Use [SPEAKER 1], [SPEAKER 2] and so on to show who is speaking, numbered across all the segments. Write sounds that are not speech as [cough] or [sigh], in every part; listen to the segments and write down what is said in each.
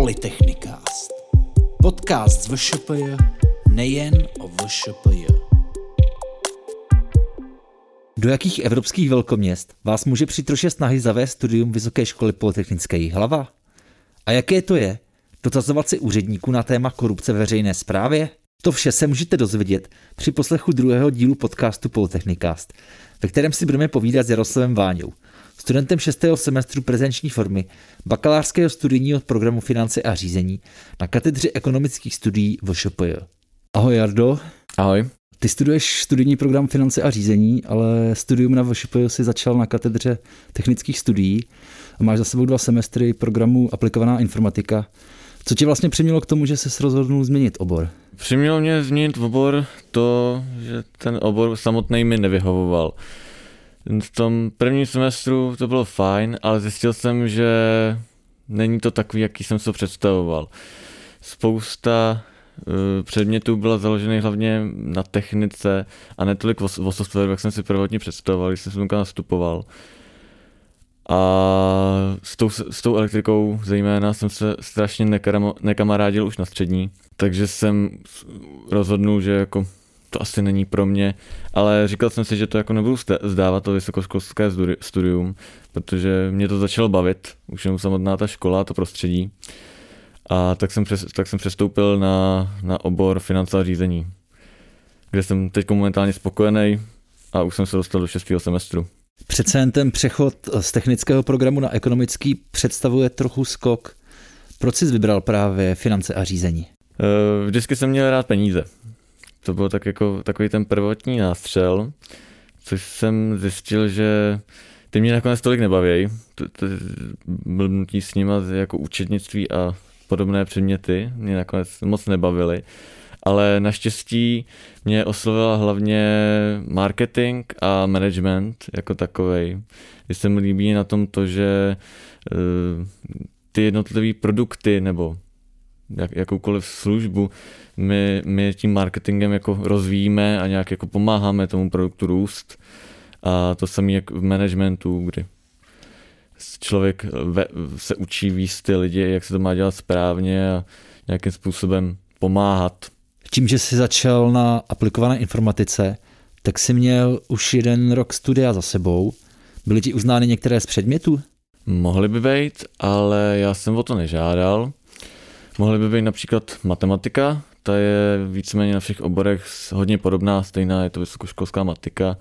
[SPEAKER 1] Polytechnikast. Podcast z VŠPJ nejen o VŠPJ.
[SPEAKER 2] Do jakých evropských velkoměst vás může při troše snahy zavést studium Vysoké školy Polytechnické hlava? A jaké to je dotazovat si úředníků na téma korupce ve veřejné správě? To vše se můžete dozvědět při poslechu druhého dílu podcastu Polytechnikast, ve kterém si budeme povídat s Jaroslavem Váňou, studentem 6. semestru prezenční formy bakalářského studijního programu Finance a řízení na katedře ekonomických studií VŠPJ. Ahoj Jardo.
[SPEAKER 3] Ahoj.
[SPEAKER 2] Ty studuješ studijní program Finance a řízení, ale studium na VŠPJ si začal na katedře technických studií a máš za sebou dva semestry programu Aplikovaná informatika. Co tě vlastně přimělo k tomu, že jsi rozhodnul změnit obor?
[SPEAKER 3] Přimělo mě změnit obor to, že ten obor samotný mi nevyhovoval. V tom prvním semestru to bylo fajn, ale zjistil jsem, že není to takový, jaký jsem si představoval. Spousta uh, předmětů byla založený hlavně na technice a ne tolik o, softwaru, jak jsem si prvotně představoval, když jsem sem nastupoval. A s tou, s tou elektrikou zejména jsem se strašně nekamarádil už na střední, takže jsem rozhodnul, že jako to asi není pro mě, ale říkal jsem si, že to jako nebudu zdávat to vysokoškolské studium, protože mě to začalo bavit, už jenom samotná ta škola, to prostředí. A tak jsem, přes, tak jsem přestoupil na, na obor finance a řízení, kde jsem teď momentálně spokojený a už jsem se dostal do šestého semestru.
[SPEAKER 2] Přece jen ten přechod z technického programu na ekonomický představuje trochu skok. Proč jsi vybral právě finance a řízení?
[SPEAKER 3] Eh, vždycky jsem měl rád peníze. To byl tak jako takový ten prvotní nástřel, což jsem zjistil, že ty mě nakonec tolik nebaví. Blbnutí s nima jako účetnictví a podobné předměty mě nakonec moc nebavily. Ale naštěstí mě oslovila hlavně marketing a management jako takový. Když se mi líbí na tom to, že eh, ty jednotlivé produkty nebo jak, jakoukoliv službu, my, my tím marketingem jako rozvíjíme a nějak jako pomáháme tomu produktu růst. A to samé jak v managementu, kdy člověk ve, se učí víc ty lidi, jak se to má dělat správně a nějakým způsobem pomáhat.
[SPEAKER 2] Tím, že jsi začal na aplikované informatice, tak jsi měl už jeden rok studia za sebou. Byly ti uznány některé z předmětů?
[SPEAKER 3] Mohly by být, ale já jsem o to nežádal. Mohly by být například matematika, ta je víceméně na všech oborech hodně podobná, stejná, je to vysokoškolská matika.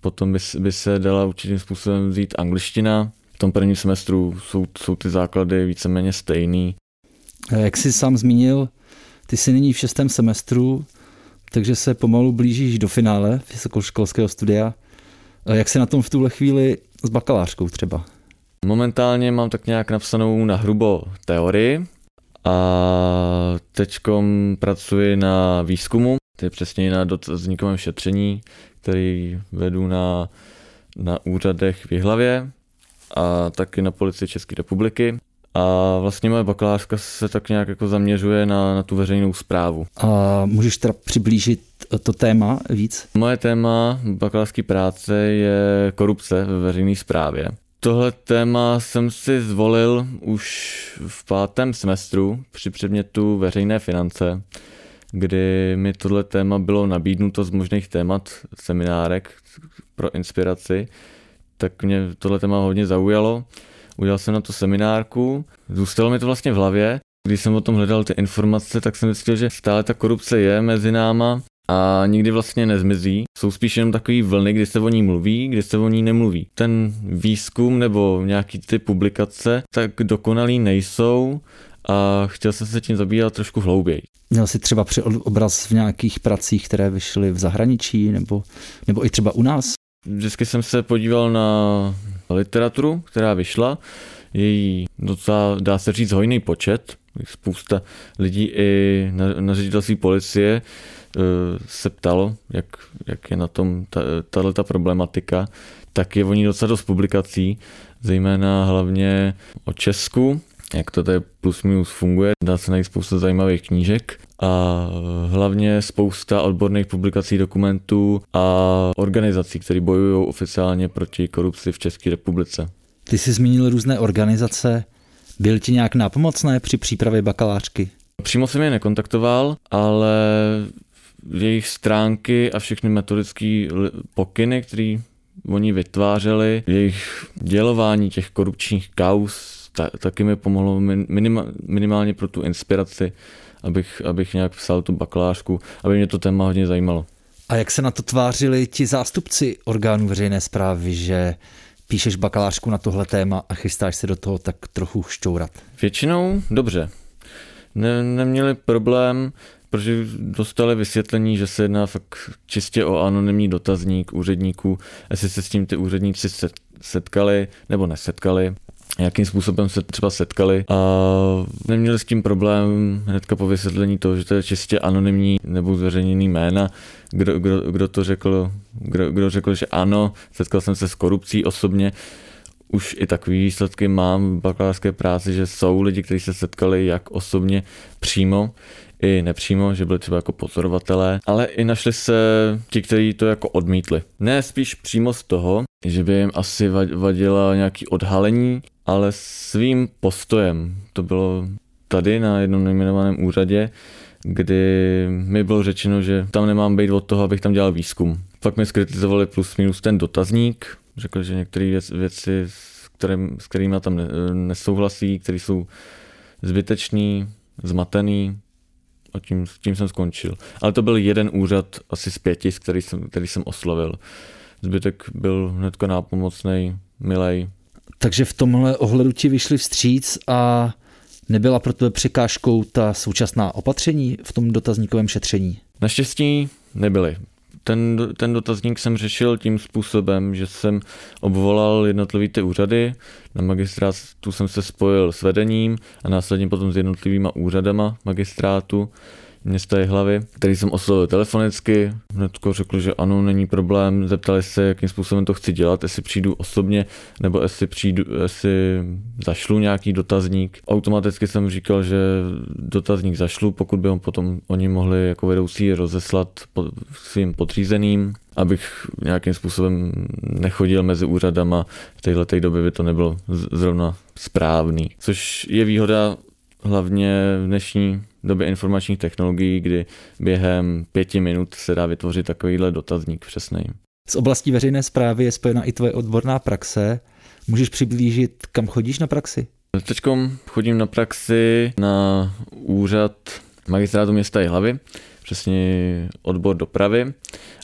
[SPEAKER 3] Potom by, by se dala určitým způsobem vzít angličtina. V tom prvním semestru jsou, jsou ty základy víceméně stejný.
[SPEAKER 2] Jak jsi sám zmínil, ty jsi nyní v šestém semestru, takže se pomalu blížíš do finále vysokoškolského studia. Jak se na tom v tuhle chvíli s bakalářkou třeba? Momentálně
[SPEAKER 3] mám tak nějak napsanou na hrubo teorii, a teď pracuji na výzkumu, to je přesně na dotazníkovém šetření, který vedu na, na úřadech v Jihlavě a taky na policii České republiky. A vlastně moje bakalářka se tak nějak jako zaměřuje na, na tu veřejnou zprávu.
[SPEAKER 2] A můžeš teda přiblížit to téma víc?
[SPEAKER 3] Moje téma bakalářské práce je korupce ve veřejné správě. Tohle téma jsem si zvolil už v pátém semestru při předmětu veřejné finance, kdy mi tohle téma bylo nabídnuto z možných témat seminárek pro inspiraci, tak mě tohle téma hodně zaujalo. Udělal jsem na to seminárku, zůstalo mi to vlastně v hlavě. Když jsem o tom hledal ty informace, tak jsem zjistil, že stále ta korupce je mezi náma a nikdy vlastně nezmizí. Jsou spíš jenom takový vlny, kdy se o ní mluví, kdy se o ní nemluví. Ten výzkum nebo nějaký ty publikace tak dokonalý nejsou a chtěl jsem se tím zabývat trošku hlouběji.
[SPEAKER 2] Měl jsi třeba při obraz v nějakých pracích, které vyšly v zahraničí nebo, nebo i třeba u nás?
[SPEAKER 3] Vždycky jsem se podíval na literaturu, která vyšla. Její docela, dá se říct, hojný počet. Spousta lidí i na, na ředitelství policie se ptalo, jak, jak je na tom tahle ta problematika, tak je o ní docela dost publikací, zejména hlavně o Česku, jak to tady plus minus funguje. Dá se najít spousta zajímavých knížek a hlavně spousta odborných publikací, dokumentů a organizací, které bojují oficiálně proti korupci v České republice.
[SPEAKER 2] Ty jsi zmínil různé organizace. Byl ti nějak nápomocné při přípravě bakalářky?
[SPEAKER 3] Přímo jsem je nekontaktoval, ale jejich stránky a všechny metodické pokyny, které oni vytvářeli, jejich dělování těch korupčních kaus, ta, taky mi pomohlo minima, minimálně pro tu inspiraci, abych, abych nějak psal tu bakalářku, aby mě to téma hodně zajímalo.
[SPEAKER 2] A jak se na to tvářili ti zástupci orgánů veřejné zprávy, že píšeš bakalářku na tohle téma a chystáš se do toho tak trochu šťourat?
[SPEAKER 3] Většinou dobře. Ne, neměli problém, protože dostali vysvětlení, že se jedná fakt čistě o anonymní dotazník úředníků, jestli se s tím ty úředníci setkali nebo nesetkali jakým způsobem se třeba setkali. A neměli s tím problém hnedka po vysvětlení toho, že to je čistě anonymní nebo zveřejněný jména, kdo, kdo, kdo to řekl, kdo, kdo řekl, že ano, setkal jsem se s korupcí osobně, už i takové výsledky mám v bakalářské práci, že jsou lidi, kteří se setkali jak osobně přímo, i nepřímo, že byli třeba jako pozorovatelé, ale i našli se ti, kteří to jako odmítli. Ne spíš přímo z toho, že by jim asi vadila nějaký odhalení, ale svým postojem. To bylo tady na jednom nejmenovaném úřadě, kdy mi bylo řečeno, že tam nemám být od toho, abych tam dělal výzkum. Pak mi skritizovali plus minus ten dotazník, řekl, že některé věc, věci, s, kterým, s kterými tam nesouhlasí, které jsou zbytečný, zmatený, a tím, tím jsem skončil. Ale to byl jeden úřad asi z pěti, který jsem, který jsem oslovil. Zbytek byl hnedka nápomocný, milej.
[SPEAKER 2] Takže v tomhle ohledu ti vyšli vstříc a nebyla pro tebe překážkou ta současná opatření v tom dotazníkovém šetření?
[SPEAKER 3] Naštěstí nebyly. Ten, ten dotazník jsem řešil tím způsobem, že jsem obvolal jednotlivý ty úřady, na magistrátu jsem se spojil s vedením a následně potom s jednotlivýma úřadama magistrátu města hlavy, který jsem oslovil telefonicky. Hnedko řekl, že ano, není problém. Zeptali se, jakým způsobem to chci dělat, jestli přijdu osobně, nebo jestli přijdu, jestli zašlu nějaký dotazník. Automaticky jsem říkal, že dotazník zašlu, pokud by ho potom oni mohli jako vedoucí rozeslat svým podřízeným abych nějakým způsobem nechodil mezi úřadama. V této době by to nebylo zrovna správný. Což je výhoda hlavně v dnešní době informačních technologií, kdy během pěti minut se dá vytvořit takovýhle dotazník přesný.
[SPEAKER 2] Z oblastí veřejné zprávy je spojena i tvoje odborná praxe. Můžeš přiblížit, kam chodíš na praxi?
[SPEAKER 3] Teď chodím na praxi na úřad magistrátu města Jihlavy, přesně odbor dopravy.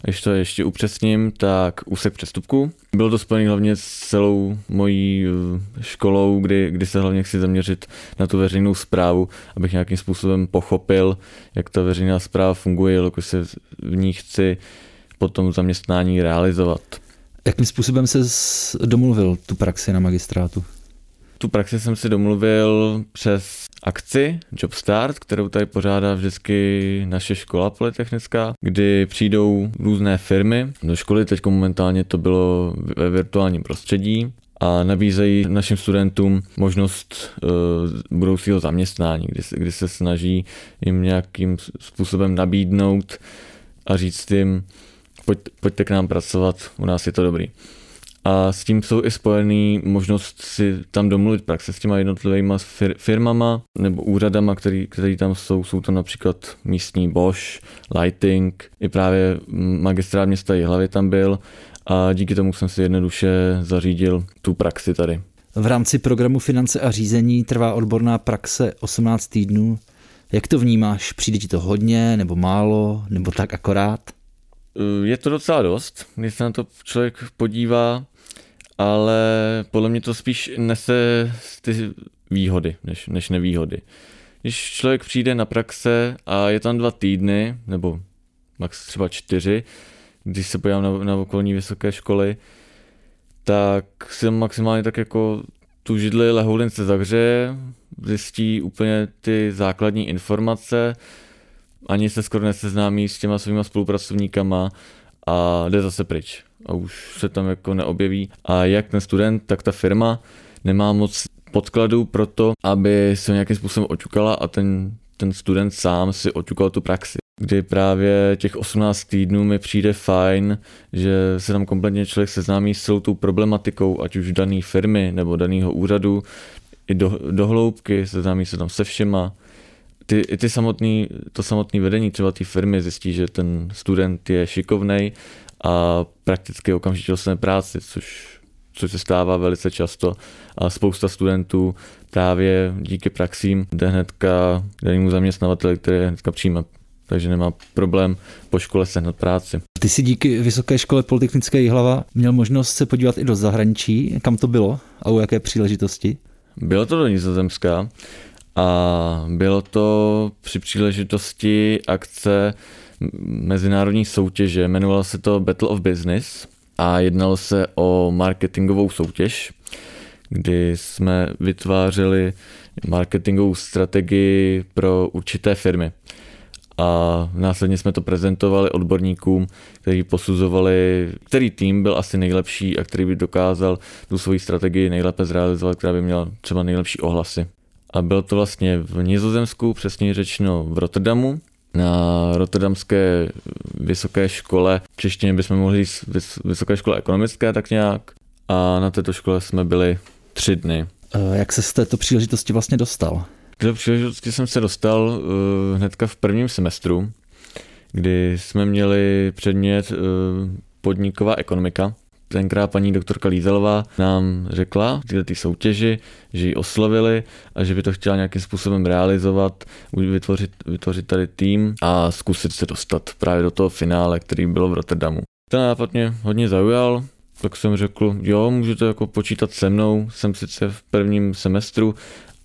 [SPEAKER 3] Když to ještě upřesním, tak úsek přestupku. Bylo to spojené hlavně s celou mojí eh, školou, kdy, kdy se hlavně chci zaměřit na tu veřejnou zprávu, abych nějakým způsobem pochopil, jak ta veřejná zpráva funguje, jelikož se v ní chci potom zaměstnání realizovat.
[SPEAKER 2] Jakým způsobem se domluvil tu praxi na magistrátu?
[SPEAKER 3] Tu praxi jsem si domluvil přes akci Jobstart, kterou tady pořádá vždycky naše škola polytechnická, kdy přijdou různé firmy do školy, teď momentálně to bylo ve virtuálním prostředí, a nabízejí našim studentům možnost uh, budoucího zaměstnání, kdy, kdy se snaží jim nějakým způsobem nabídnout a říct jim, pojď, pojďte k nám pracovat, u nás je to dobrý. A s tím jsou i spojený možnost si tam domluvit praxe s těma jednotlivými fir- firmama nebo úřadama, který, který tam jsou. Jsou to například místní Bosch, Lighting, i právě magistrát města Jihlavy tam byl a díky tomu jsem si jednoduše zařídil tu praxi tady.
[SPEAKER 2] V rámci programu Finance a řízení trvá odborná praxe 18 týdnů. Jak to vnímáš? Přijde ti to hodně, nebo málo, nebo tak akorát?
[SPEAKER 3] Je to docela dost, když se na to člověk podívá ale podle mě to spíš nese ty výhody, než, než nevýhody. Když člověk přijde na praxe a je tam dva týdny, nebo max třeba čtyři, když se podívám na, na okolní vysoké školy, tak si maximálně tak jako tu židli lehouden se zahřeje, zjistí úplně ty základní informace, ani se skoro neseznámí s těma svýma spolupracovníkama a jde zase pryč a už se tam jako neobjeví. A jak ten student, tak ta firma nemá moc podkladů pro to, aby se nějakým způsobem oťukala a ten, ten student sám si oťukal tu praxi. Kdy právě těch 18 týdnů mi přijde fajn, že se tam kompletně člověk seznámí s celou tou problematikou, ať už dané firmy nebo daného úřadu, i do, do hloubky, seznámí se tam se všema. Ty, i ty samotný, to samotné vedení třeba té firmy zjistí, že ten student je šikovný a prakticky okamžitě dostane práci, což, což se stává velice často. A spousta studentů právě díky praxím jde hnedka k danému zaměstnavateli, který je hnedka přijímat takže nemá problém po škole sehnat práci.
[SPEAKER 2] Ty si díky Vysoké škole Polytechnické Jihlava měl možnost se podívat i do zahraničí. Kam to bylo a u jaké příležitosti?
[SPEAKER 3] Bylo to do Nizozemska a bylo to při příležitosti akce mezinárodní soutěže. Jmenovalo se to Battle of Business a jednalo se o marketingovou soutěž, kdy jsme vytvářeli marketingovou strategii pro určité firmy a následně jsme to prezentovali odborníkům, kteří posuzovali, který tým byl asi nejlepší a který by dokázal tu svoji strategii nejlépe zrealizovat, která by měla třeba nejlepší ohlasy. A bylo to vlastně v Nizozemsku, přesně řečeno v Rotterdamu, na Rotterdamské vysoké škole, v češtině bychom mohli jít vysoké škole ekonomické tak nějak, a na této škole jsme byli tři dny.
[SPEAKER 2] Jak se z této příležitosti vlastně dostal?
[SPEAKER 3] této příležitosti jsem se dostal uh, hnedka v prvním semestru, kdy jsme měli předmět uh, podniková ekonomika. Tenkrát paní doktorka Lízelová nám řekla v této soutěži, že ji oslovili a že by to chtěla nějakým způsobem realizovat, vytvořit, vytvořit tady tým a zkusit se dostat právě do toho finále, který bylo v Rotterdamu. Ten nápad mě hodně zaujal, tak jsem řekl, jo, můžete jako počítat se mnou, jsem sice v prvním semestru,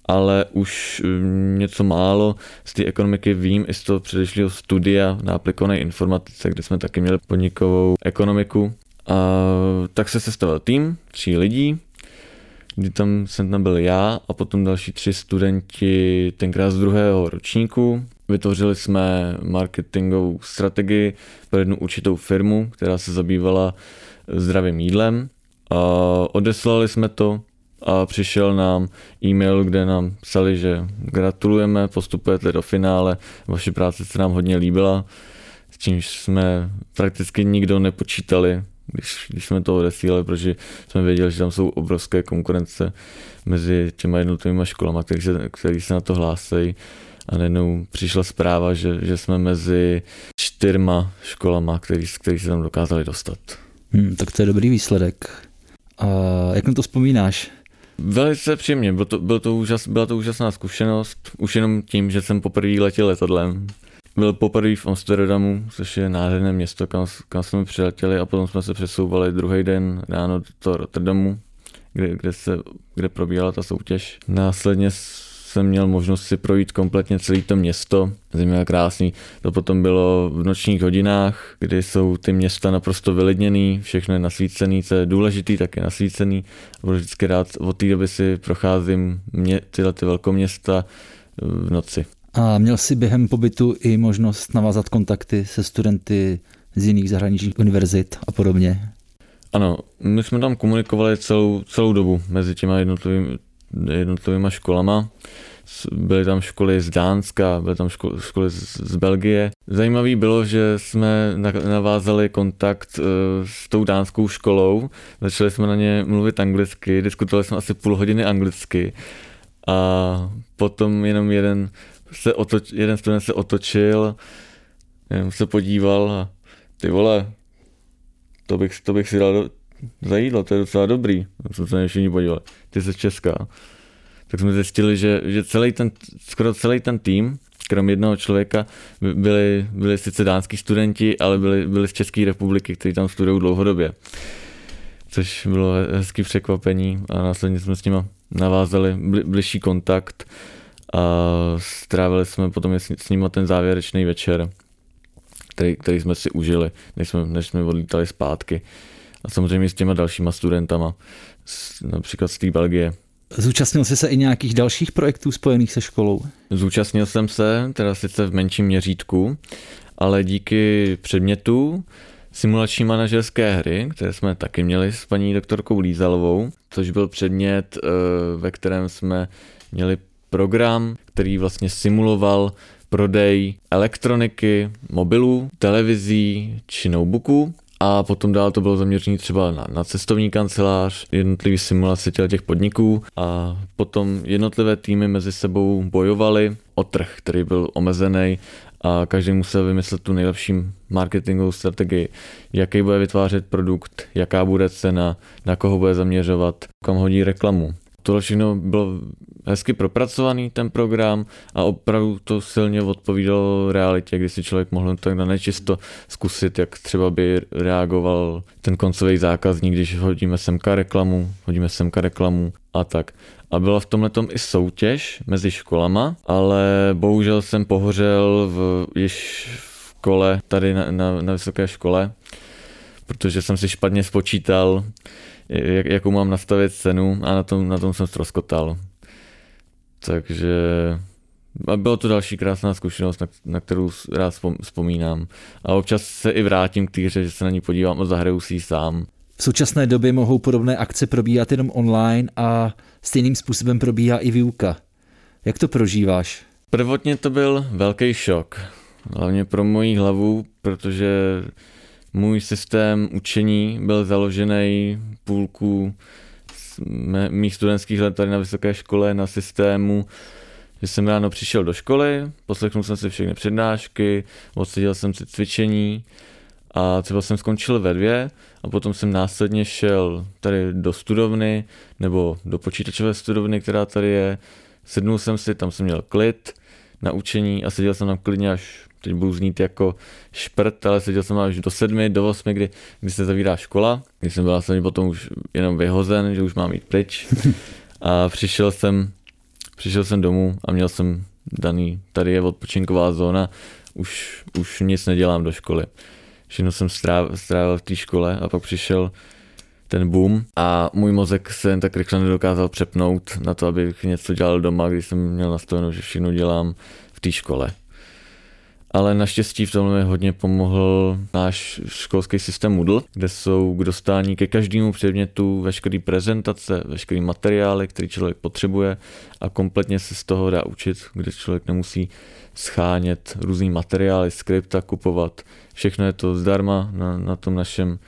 [SPEAKER 3] ale už mm, něco málo z té ekonomiky vím i z toho předešlého studia na aplikované informatice, kde jsme taky měli podnikovou ekonomiku. A tak se sestavil tým, tří lidí, kdy tam jsem tam byl já a potom další tři studenti tenkrát z druhého ročníku. Vytvořili jsme marketingovou strategii pro jednu určitou firmu, která se zabývala zdravým jídlem. A odeslali jsme to a přišel nám e-mail, kde nám psali, že gratulujeme, postupujete do finále, vaše práce se nám hodně líbila, s čímž jsme prakticky nikdo nepočítali, když, když jsme to odesílali, protože jsme věděli, že tam jsou obrovské konkurence mezi těma jednotlivými školama, který se, který se na to hlásí. A najednou přišla zpráva, že, že jsme mezi čtyřma školama, který, který se tam dokázali dostat.
[SPEAKER 2] Hmm, tak to je dobrý výsledek. A jak na to vzpomínáš?
[SPEAKER 3] Velice příjemně, byl to, byl to úžas, byla to úžasná zkušenost, už jenom tím, že jsem poprvé letěl letadlem. Byl poprvé v Amsterdamu, což je nádherné město, kam, kam jsme přiletěli a potom jsme se přesouvali druhý den ráno do Rotterdamu, kde, kde, se, kde probíhala ta soutěž. Následně jsem měl možnost si projít kompletně celé to město. Zimě krásný. To potom bylo v nočních hodinách, kdy jsou ty města naprosto vylidněný, všechno je nasvícený, co je důležitý, tak je nasvícený. Budu vždycky rád, od té doby si procházím mě, tyhle ty velkoměsta v noci.
[SPEAKER 2] A měl jsi během pobytu i možnost navázat kontakty se studenty z jiných zahraničních univerzit a podobně?
[SPEAKER 3] Ano, my jsme tam komunikovali celou, celou dobu mezi těma jednotlivými, jednotlivými školama. Byly tam školy z Dánska, byly tam školy, školy z, z Belgie. Zajímavý bylo, že jsme navázali kontakt uh, s tou dánskou školou, začali jsme na ně mluvit anglicky, diskutovali jsme asi půl hodiny anglicky a potom jenom jeden, se otoč, jeden student se otočil, jenom se podíval a ty vole, to bych, to bych si dal do, za jídlo, to je docela dobrý. Jsme se všichni podívali. Ty jsi Česká. Tak jsme zjistili, že, že celý ten, skoro celý ten tým, krom jednoho člověka, byli, byli sice dánský studenti, ale byli, byli z České republiky, kteří tam studují dlouhodobě. Což bylo hezký překvapení a následně jsme s nimi navázali bli, bližší kontakt a strávili jsme potom s nimi ten závěrečný večer, který, který jsme si užili, než jsme, než jsme odlítali zpátky a samozřejmě s těma dalšíma studentama, například z té Belgie.
[SPEAKER 2] Zúčastnil jsi se i nějakých dalších projektů spojených se školou?
[SPEAKER 3] Zúčastnil jsem se, teda sice v menším měřítku, ale díky předmětu simulační manažerské hry, které jsme taky měli s paní doktorkou Lízalovou, což byl předmět, eh, ve kterém jsme měli program, který vlastně simuloval prodej elektroniky, mobilů, televizí či notebooků A potom dál to bylo zaměřené třeba na, na cestovní kancelář, jednotlivý simulace těch podniků a potom jednotlivé týmy mezi sebou bojovaly o trh, který byl omezený a každý musel vymyslet tu nejlepší marketingovou strategii, jaký bude vytvářet produkt, jaká bude cena, na koho bude zaměřovat, kam hodí reklamu. Tohle všechno bylo hezky propracovaný ten program a opravdu to silně odpovídalo realitě, kdy si člověk mohl tak na nečisto zkusit, jak třeba by reagoval ten koncový zákazník, když hodíme semka reklamu, hodíme semka reklamu a tak. A byla v tomhle i soutěž mezi školama, ale bohužel jsem pohořel v, již v kole tady na, na, na vysoké škole, protože jsem si špatně spočítal, jak, jakou mám nastavit cenu a na tom, na tom jsem ztroskotal. Takže a bylo to další krásná zkušenost, na, na kterou rád vzpomínám. A občas se i vrátím k té hře, že se na ní podívám a zahraju si ji sám.
[SPEAKER 2] V současné době mohou podobné akce probíhat jenom online a stejným způsobem probíhá i výuka. Jak to prožíváš?
[SPEAKER 3] Prvotně to byl velký šok. Hlavně pro moji hlavu, protože můj systém učení byl založený půlku mých studentských let tady na vysoké škole na systému, že jsem ráno přišel do školy, poslechnul jsem si všechny přednášky, odseděl jsem si cvičení a třeba jsem skončil ve dvě a potom jsem následně šel tady do studovny nebo do počítačové studovny, která tady je. Sednul jsem si, tam jsem měl klid na učení a seděl jsem tam klidně až teď budu znít jako šprt, ale seděl jsem až do sedmi, do osmi, kdy, kdy se zavírá škola, kdy jsem byl vlastně potom už jenom vyhozen, že už mám jít pryč. [laughs] A přišel jsem, přišel jsem domů a měl jsem daný, tady je odpočinková zóna, už, už nic nedělám do školy. Všechno jsem strávil, strávil v té škole a pak přišel ten boom a můj mozek se jen tak rychle nedokázal přepnout na to, abych něco dělal doma, když jsem měl nastaveno, že všechno dělám v té škole ale naštěstí v tomhle hodně pomohl náš školský systém Moodle, kde jsou k dostání ke každému předmětu veškeré prezentace, veškeré materiály, který člověk potřebuje a kompletně se z toho dá učit, kde člověk nemusí schánět různý materiály, skripta kupovat. Všechno je to zdarma na, na tom našem,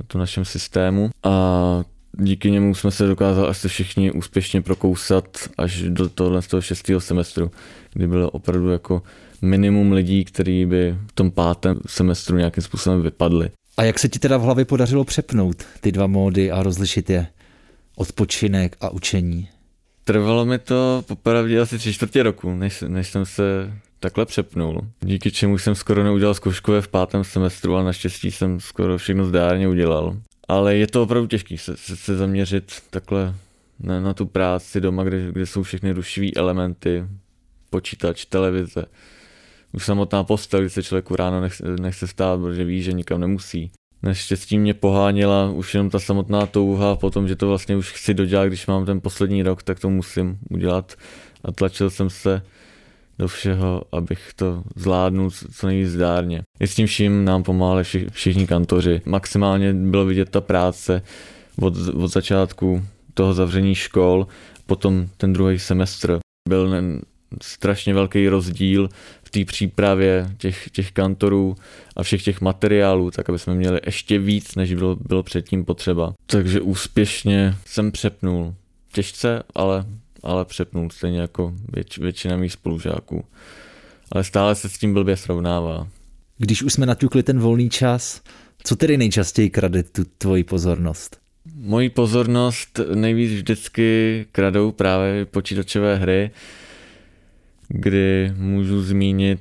[SPEAKER 3] na tom našem systému a díky němu jsme se dokázali asi všichni úspěšně prokousat až do tohle z toho šestého semestru, kdy bylo opravdu jako minimum lidí, kteří by v tom pátém semestru nějakým způsobem vypadli.
[SPEAKER 2] A jak se ti teda v hlavě podařilo přepnout ty dva módy a rozlišit je? Odpočinek a učení.
[SPEAKER 3] Trvalo mi to popravdě asi tři čtvrtě roku, než, než jsem se takhle přepnul. Díky čemu jsem skoro neudělal zkouškové v pátém semestru a naštěstí jsem skoro všechno zdárně udělal. Ale je to opravdu těžké se, se, se zaměřit takhle na, na tu práci doma, kde, kde jsou všechny rušivé elementy, počítač, televize, už samotná postel, kdy se člověku ráno nechce, nechce stát, protože ví, že nikam nemusí. Naštěstí mě poháněla už jenom ta samotná touha po tom, že to vlastně už chci dodělat, když mám ten poslední rok, tak to musím udělat. A tlačil jsem se do všeho, abych to zvládnul co nejvíc zdárně. I s tím vším nám pomáhali vši, všichni kantoři. Maximálně bylo vidět ta práce od, od začátku toho zavření škol, potom ten druhý semestr. Byl strašně velký rozdíl v té přípravě těch, těch kantorů a všech těch materiálů, tak aby jsme měli ještě víc, než bylo, bylo předtím potřeba. Takže úspěšně jsem přepnul. Těžce, ale, ale přepnul, stejně jako věč, většina mých spolužáků. Ale stále se s tím blbě srovnává.
[SPEAKER 2] Když už jsme naťukli ten volný čas, co tedy nejčastěji krade tu tvoji pozornost?
[SPEAKER 3] Moji pozornost nejvíc vždycky kradou právě počítačové hry, kdy můžu zmínit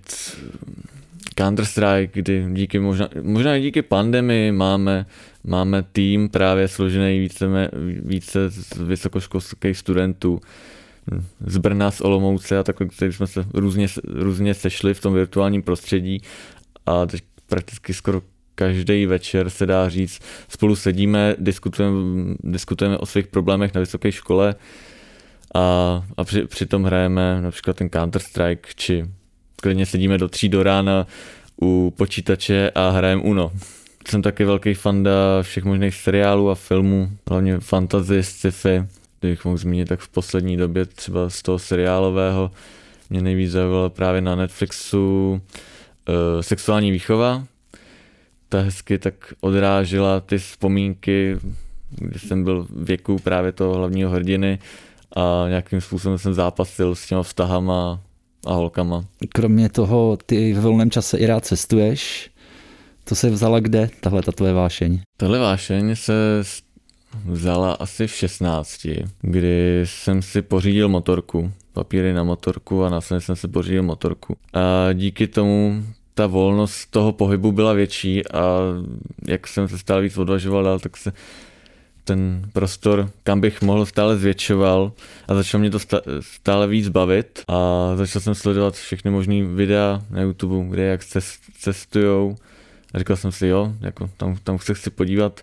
[SPEAKER 3] Counter-Strike, kdy díky možná, možná i díky pandemii máme, máme tým právě složený více, více z vysokoškolských studentů z Brna, z Olomouce a takhle, který jsme se různě, různě sešli v tom virtuálním prostředí. A teď prakticky skoro každý večer se dá říct, spolu sedíme, diskutujeme, diskutujeme o svých problémech na vysoké škole, a, a při, přitom hrajeme například ten Counter-Strike, či klidně sedíme do tří do rána u počítače a hrajeme Uno. Jsem taky velký fanda všech možných seriálů a filmů, hlavně fantasy, sci-fi. Kdybych mohl zmínit, tak v poslední době třeba z toho seriálového mě nejvíc zaujalo právě na Netflixu uh, sexuální výchova. ta hezky tak odrážela ty vzpomínky, kdy jsem byl v věku právě toho hlavního hrdiny a nějakým způsobem jsem zápasil s těma vztahama a holkama.
[SPEAKER 2] Kromě toho, ty v volném čase i rád cestuješ. To se vzala kde, tahle ta tvoje vášeň?
[SPEAKER 3] Tahle vášeň se vzala asi v 16, kdy jsem si pořídil motorku, papíry na motorku a následně jsem si pořídil motorku. A díky tomu ta volnost toho pohybu byla větší a jak jsem se stále víc odvažoval dál, tak se ten prostor, kam bych mohl, stále zvětšoval a začalo mě to stále víc bavit a začal jsem sledovat všechny možné videa na YouTube, kde jak cestujou a říkal jsem si, jo, jako tam, tam se chci podívat,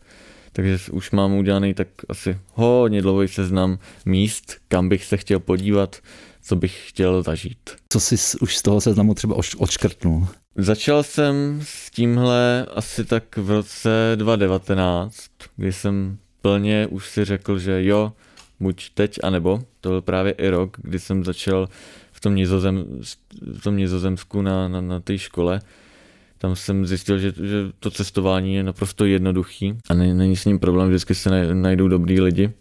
[SPEAKER 3] takže už mám udělaný tak asi hodně dlouhý seznam míst, kam bych se chtěl podívat, co bych chtěl zažít.
[SPEAKER 2] Co jsi už z toho seznamu třeba odškrtnul?
[SPEAKER 3] Začal jsem s tímhle asi tak v roce 2019, kdy jsem plně už si řekl, že jo, buď teď, anebo. To byl právě i rok, kdy jsem začal v tom, nizozem, v tom nizozemsku na, na, na té škole. Tam jsem zjistil, že, že to cestování je naprosto jednoduchý a není s ním problém, vždycky se najdou dobrý lidi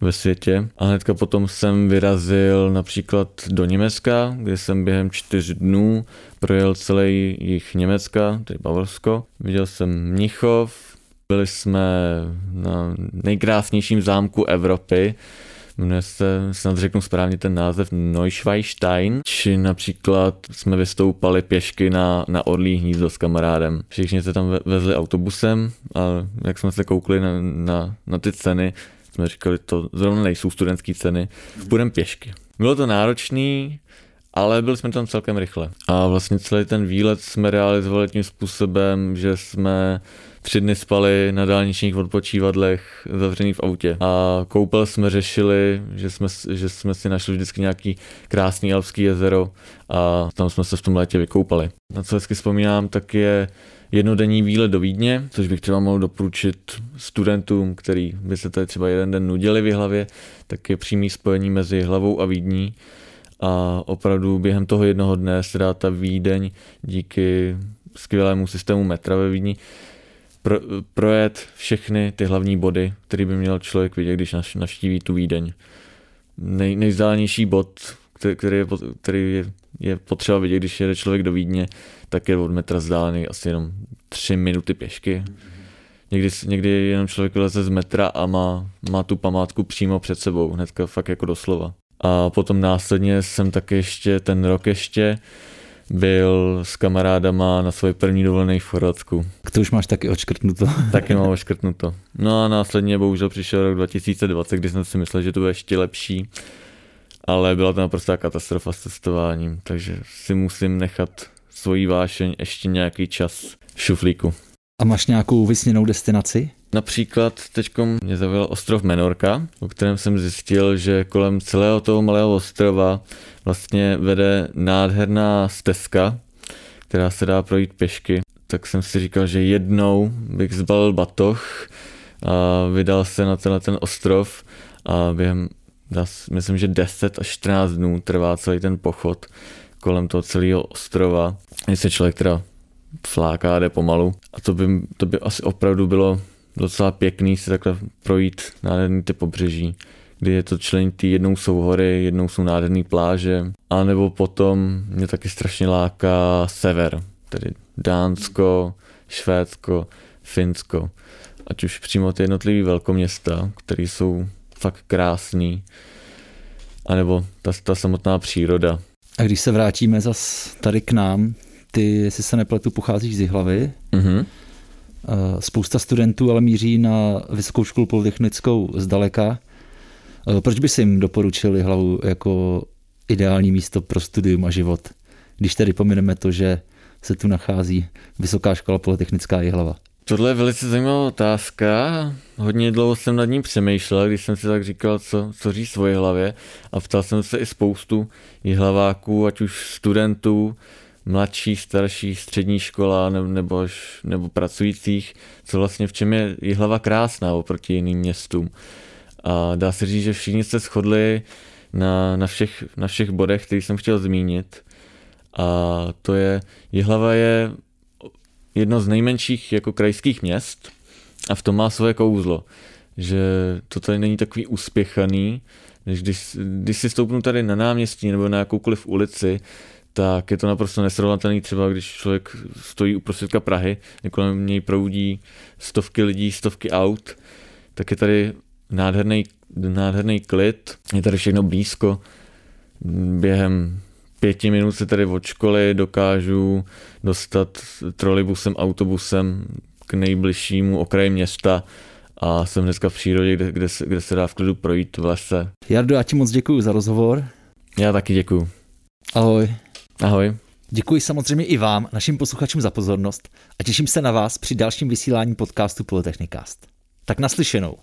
[SPEAKER 3] ve světě. A hnedka potom jsem vyrazil například do Německa, kde jsem během čtyř dnů projel celý jich Německa, tedy Bavorsko. Viděl jsem Mnichov, byli jsme na nejkrásnějším zámku Evropy, jmenuje se, snad řeknu správně ten název, Neuschweinstein, či například jsme vystoupali pěšky na, na Orlí hnízdo s kamarádem. Všichni se tam vezli autobusem a jak jsme se koukli na, na, na ty ceny, jsme říkali, to zrovna nejsou studentské ceny, půjdeme pěšky. Bylo to náročný, ale byli jsme tam celkem rychle. A vlastně celý ten výlet jsme realizovali tím způsobem, že jsme tři dny spali na dálničních odpočívadlech zavřený v autě. A koupel jsme řešili, že jsme, že jsme si našli vždycky nějaký krásný alpský jezero a tam jsme se v tom létě vykoupali. Na co hezky vzpomínám, tak je jednodenní výlet do Vídně, což bych třeba mohl doporučit studentům, který by se tady třeba jeden den nudili v hlavě, tak je přímý spojení mezi hlavou a Vídní a opravdu během toho jednoho dne se dá ta Vídeň díky skvělému systému metra ve Vídni pro, projet všechny ty hlavní body, který by měl člověk vidět, když navštíví tu Vídeň. Nej, nejzdálenější bod, který je, který je, je potřeba vidět, když jede člověk do Vídně, tak je od metra vzdálený asi jenom tři minuty pěšky. Někdy, někdy jenom člověk leze z metra a má, má tu památku přímo před sebou, hnedka fakt jako doslova. A potom následně jsem taky ještě ten rok ještě byl s kamarádama na svoji první dovolené v Chorvatsku.
[SPEAKER 2] To už máš taky očkrtnuto. [laughs]
[SPEAKER 3] taky mám očkrtnuto. No a následně bohužel přišel rok 2020, kdy jsem si myslel, že to bude ještě lepší, ale byla to naprostá katastrofa s testováním, takže si musím nechat svoji vášeň ještě nějaký čas v šuflíku.
[SPEAKER 2] A máš nějakou vysněnou destinaci?
[SPEAKER 3] Například teď mě zavěl ostrov Menorka, o kterém jsem zjistil, že kolem celého toho malého ostrova vlastně vede nádherná stezka, která se dá projít pěšky. Tak jsem si říkal, že jednou bych zbalil batoh a vydal se na tenhle ten ostrov a během, myslím, že 10 až 14 dnů trvá celý ten pochod kolem toho celého ostrova. Když se člověk teda fláká, jde pomalu. A to by, to by asi opravdu bylo docela pěkný si takhle projít nádherný ty pobřeží, kdy je to člen ty jednou jsou hory, jednou jsou nádherné pláže, a nebo potom mě taky strašně láká sever, tedy Dánsko, Švédsko, Finsko, ať už přímo ty jednotlivé velkoměsta, které jsou fakt krásný, anebo ta, ta samotná příroda.
[SPEAKER 2] A když se vrátíme zas tady k nám, ty, jestli se nepletu, pocházíš z hlavy. Mm-hmm. Spousta studentů ale míří na Vysokou školu polytechnickou zdaleka. Proč bys jim doporučil hlavu jako ideální místo pro studium a život? Když tedy pomineme to, že se tu nachází Vysoká škola polytechnická hlava.
[SPEAKER 3] Tohle je velice zajímavá otázka. Hodně dlouho jsem nad ním přemýšlel, když jsem si tak říkal, co, co říct svoje hlavě. A ptal jsem se i spoustu jihlaváků, ať už studentů, mladší, starší, střední škola nebo, nebo, pracujících, co vlastně v čem je Jihlava krásná oproti jiným městům. A dá se říct, že všichni se shodli na, na, všech, na všech bodech, který jsem chtěl zmínit. A to je, Jihlava je jedno z nejmenších jako krajských měst a v tom má svoje kouzlo, že to tady není takový uspěchaný, než když, když si stoupnu tady na náměstí nebo na jakoukoliv ulici, tak je to naprosto nesrovnatelný třeba, když člověk stojí uprostředka Prahy, kolem něj proudí stovky lidí, stovky aut, tak je tady nádherný, nádherný klid, je tady všechno blízko, během pěti minut se tady od školy dokážu dostat trolejbusem, autobusem k nejbližšímu okraji města a jsem dneska v přírodě, kde, kde, se, kde se dá v klidu projít v lese.
[SPEAKER 2] Jardo, já ti moc děkuji za rozhovor.
[SPEAKER 3] Já taky děkuji.
[SPEAKER 2] Ahoj.
[SPEAKER 3] Ahoj.
[SPEAKER 2] Děkuji samozřejmě i vám, našim posluchačům za pozornost a těším se na vás při dalším vysílání podcastu Polytechnicast. Tak naslyšenou.